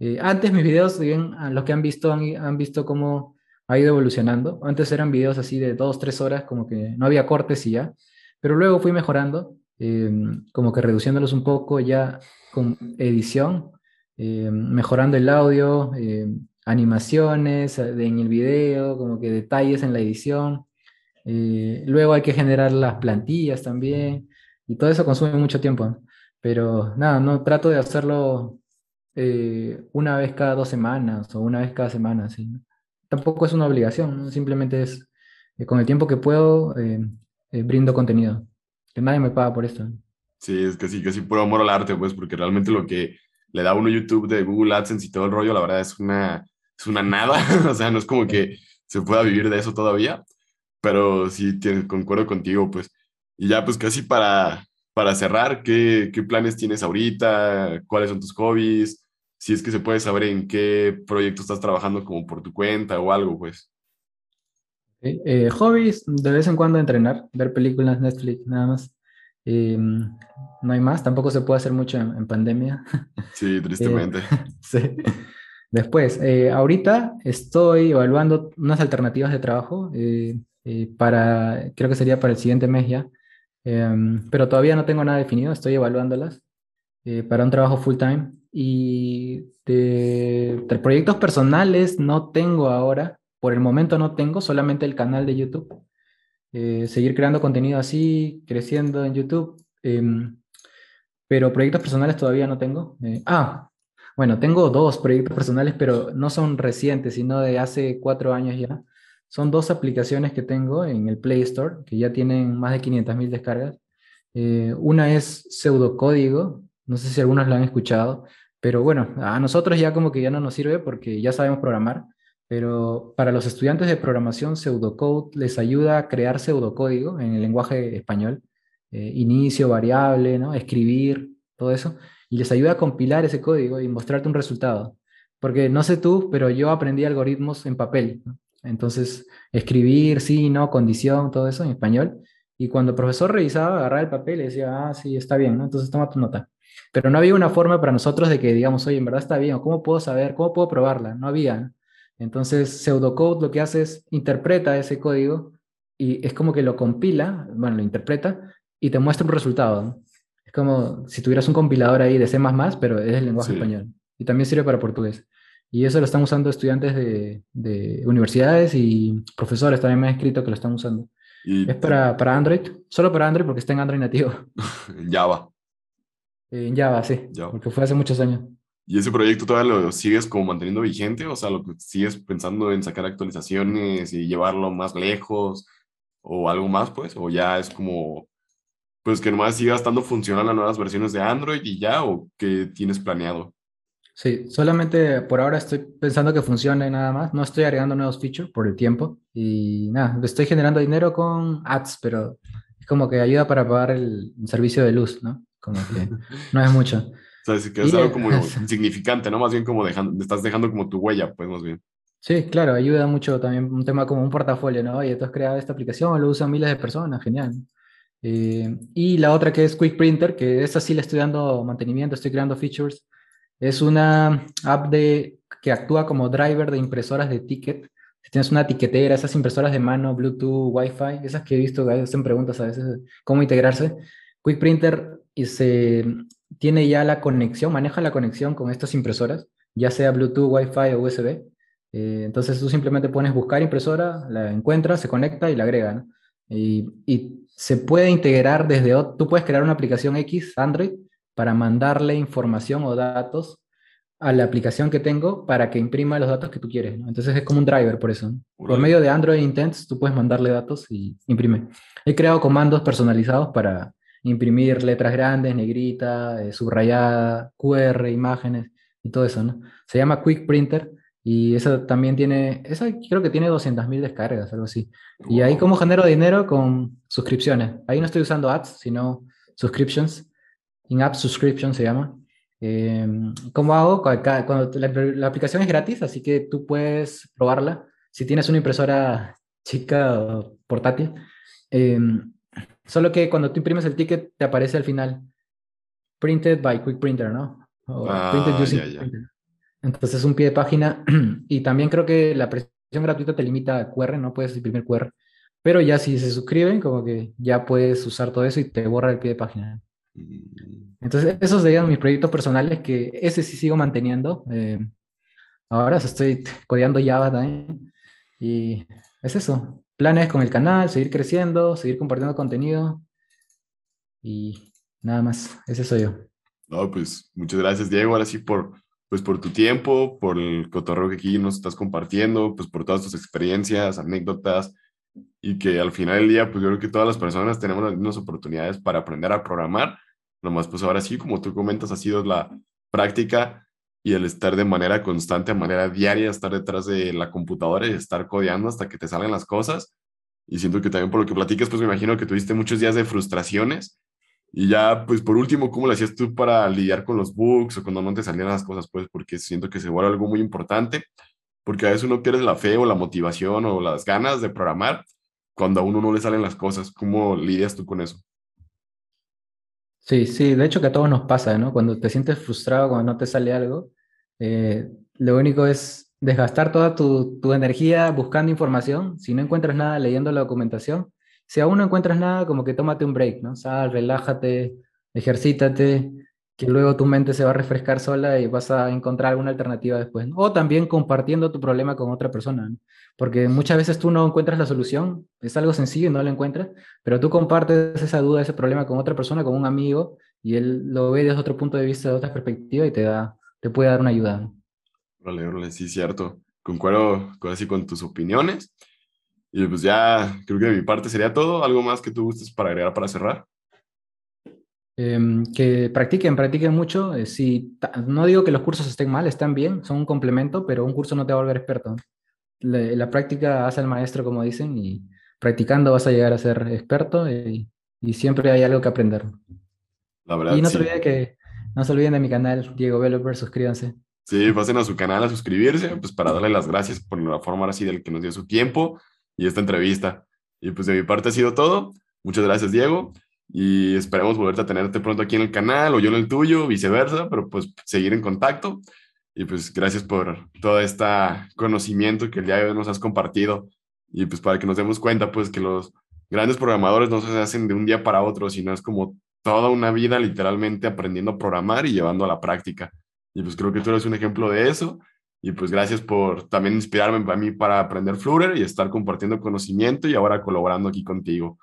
Eh, antes mis videos, bien, los que han visto, han, han visto cómo ha ido evolucionando. Antes eran videos así de dos, tres horas, como que no había cortes y ya, pero luego fui mejorando, em, como que reduciéndolos un poco ya con edición, em, mejorando el audio, em, animaciones eh, en el video, como que detalles en la edición. Eh, luego hay que generar las plantillas también, y todo eso consume mucho tiempo. Pero nada, no trato de hacerlo eh, una vez cada dos semanas o una vez cada semana, ¿sí? Tampoco es una obligación, simplemente es eh, con el tiempo que puedo, eh, eh, brindo contenido. Que nadie me paga por esto. Sí, es que sí, que sí, puro amor al arte, pues, porque realmente lo que le da uno YouTube de Google AdSense y todo el rollo, la verdad es una, es una nada, [LAUGHS] o sea, no es como que se pueda vivir de eso todavía, pero sí, concuerdo contigo, pues. Y ya, pues, casi para, para cerrar, ¿qué, ¿qué planes tienes ahorita? ¿Cuáles son tus hobbies? Si es que se puede saber en qué proyecto estás trabajando como por tu cuenta o algo, pues. Eh, hobbies, de vez en cuando entrenar, ver películas, Netflix, nada más. Em, no hay más, tampoco se puede hacer mucho en, pandemia. [LAUGHS] Sí, tristemente. [LAUGHS] sí. Después, eh, ahorita estoy evaluando unas alternativas de trabajo eh, para, creo que sería para el siguiente mes ya, em, pero todavía no tengo nada definido, estoy evaluándolas para un trabajo full time y de, proyectos personales no tengo ahora, por el momento no tengo, solamente el canal de YouTube. Eh, seguir creando contenido así, creciendo en YouTube. Em, pero proyectos personales todavía no tengo. Eh, ah, bueno, tengo dos proyectos personales, pero no son recientes, sino de hace cuatro años ya. Son dos aplicaciones que tengo en el Play Store, que ya tienen más de 500.000 descargas. Eh, una es pseudocódigo, no sé si algunos la han escuchado, pero bueno, a nosotros ya como que ya no nos sirve porque ya sabemos programar, pero para los estudiantes de programación, pseudocode les ayuda a crear pseudocódigo en el lenguaje español, eh, inicio, variable, ¿no? escribir, todo eso, y les ayuda a compilar ese código y mostrarte un resultado. Porque no sé tú, pero yo aprendí algoritmos en papel. Entonces, escribir, sí, no, condición, todo eso en español. Y cuando el profesor revisaba, agarraba el papel y decía, ah, sí, está bien, ¿no? Entonces toma tu nota. Pero no había una forma para nosotros de que digamos, oye, en verdad está bien, o cómo puedo saber, cómo puedo probarla. No había. Entonces, pseudocode lo que hace es interpreta ese código y es como que lo compila, bueno, lo interpreta y te muestra un resultado. Es como si tuvieras un compilador ahí de C++, pero es el lenguaje español. y también sirve para portugués. Y eso lo están usando estudiantes de, de universidades y profesores también me han escrito que lo están usando. es para, para Android, solo para Android porque está en Android nativo. [LAUGHS] Java. En Java, sí, porque fue hace muchos años. ¿Y ese proyecto todavía lo sigues como manteniendo vigente? O sea, ¿lo sigues pensando en sacar actualizaciones y llevarlo más lejos o algo más, pues? ¿O ya es como, pues que nomás siga estando funcional las nuevas versiones de Android y ya? ¿O qué tienes planeado? Sí, solamente por ahora estoy pensando que funcione nada más. No estoy agregando nuevos features por el tiempo. Y nada, estoy generando dinero con ads, pero es como que ayuda para pagar el servicio de luz, ¿no? Como que no es mucho sea, que es algo como [LAUGHS] insignificante, ¿no? Más bien como dejando, estás dejando como tu huella, pues más bien. Sí, claro, ayuda mucho también un tema como un portafolio, ¿no? Oye, tú has creado esta aplicación, lo usan miles de personas, genial. Eh, y la otra que es Quick Printer, que esa sí le estoy dando mantenimiento, estoy creando features. Es una app de, que actúa como driver de impresoras de ticket. Si tienes una tiquetera, esas impresoras de mano, Bluetooth, Wi-Fi, esas que he visto que hacen preguntas a veces, cómo integrarse. Quick Printer y se, tiene ya la conexión, maneja la conexión con estas impresoras, ya sea Bluetooth, Wi-Fi o USB. Eh, entonces tú simplemente pones buscar impresora, la encuentras, se conecta y la agrega. Y, y, se puede integrar desde, tú puedes crear una aplicación X, Android, para mandarle información o datos a la aplicación que tengo para que imprima los datos que tú quieres. Entonces es como un driver por eso. Por medio de Android Intents tú puedes mandarle datos y imprime. He creado comandos personalizados para, imprimir letras grandes, negrita, eh, subrayada, QR, imágenes y todo eso, ¿no? Se llama Quick Printer y eso también tiene, esa creo que tiene 200.000 descargas, algo así. Y ahí como genero dinero con suscripciones. Ahí no estoy usando ads, sino subscriptions. In-app subscription se llama. Em, ¿Cómo hago? Cuando, la, aplicación es gratis, así que tú puedes probarla. Si tienes una impresora chica o portátil, eh, Solo que cuando tú imprimes el ticket te aparece al final printed by Quick Printer, ¿no? ah, printed using Printer. Entonces es un pie de página [CLEARS THROAT] y también creo que la presión gratuita te limita a QR, no puedes imprimir QR. Pero ya si se suscriben, como que ya puedes usar todo eso y te borra el pie de página. Mm. Entonces, esos serían mis proyectos personales que ese sí sigo manteniendo. Eh, ahora estoy codeando Java también. Y es eso planes con el canal, seguir creciendo, seguir compartiendo contenido y nada más, ese soy yo. No, pues muchas gracias Diego, ahora sí por, pues, por tu tiempo, por el cotorreo que aquí nos estás compartiendo, pues por todas tus experiencias, anécdotas y que al final del día, pues yo creo que todas las personas tenemos las mismas oportunidades para aprender a programar. Nomás, pues ahora sí, como tú comentas, ha sido la práctica y el estar de manera constante, de manera diaria, estar detrás de la computadora y estar codeando hasta que te salgan las cosas. Y siento que también por lo que platicas, pues me imagino que tuviste muchos días de frustraciones. Y ya, pues por último, ¿cómo lo hacías tú para lidiar con los bugs o cuando no te salían las cosas? Pues porque siento que se vuelve algo muy importante, porque a veces uno pierde la fe o la motivación o las ganas de programar cuando a uno no le salen las cosas. ¿Cómo lidias tú con eso? Sí, sí, de hecho que a todos nos pasa, ¿no? Cuando te sientes frustrado, cuando no te sale algo, eh, lo único es desgastar toda tu, tu, energía buscando información. Si no encuentras nada leyendo la documentación, si aún no encuentras nada, como que tómate un break, ¿no? Sal, relájate, ejercítate, que luego tu mente se va a refrescar sola y vas a encontrar alguna alternativa después. O también compartiendo tu problema con otra persona, porque muchas veces tú no encuentras la solución, es algo sencillo y no la encuentras, pero tú compartes esa duda, ese problema con otra persona, con un amigo, y él lo ve desde otro punto de vista, de otra perspectiva y te da, te puede dar una ayuda. Órale, órale, sí, cierto. Concuerdo con, así con tus opiniones. Y pues ya creo que de mi parte sería todo. ¿Algo más que tú gustes para agregar para cerrar? Em, que practiquen, practiquen mucho. Eh, si, no digo que los cursos estén mal, están bien, son un complemento, pero un curso no te va a volver experto. La, práctica hace al maestro, como dicen, y practicando vas a llegar a ser experto y, y siempre hay algo que aprender. La verdad, y no, se olviden que, no se olviden de mi canal, Diego Veloper, suscríbanse. Sí, pasen a su canal a suscribirse, pues para darle las gracias por la forma así del que nos dio su tiempo y esta entrevista. Y pues de mi parte ha sido todo. Muchas gracias, Diego. Y esperemos volverte a tenerte pronto aquí en el canal o yo en el tuyo, viceversa, pero pues seguir en contacto. Y pues gracias por todo este conocimiento que el día de hoy nos has compartido. Y pues para que nos demos cuenta, pues que los grandes programadores no se hacen de un día para otro, sino es como toda una vida literalmente aprendiendo a programar y llevando a la práctica. Y pues creo que tú eres un ejemplo de eso. Y pues gracias por también inspirarme a mí para aprender Flutter y estar compartiendo conocimiento y ahora colaborando aquí contigo.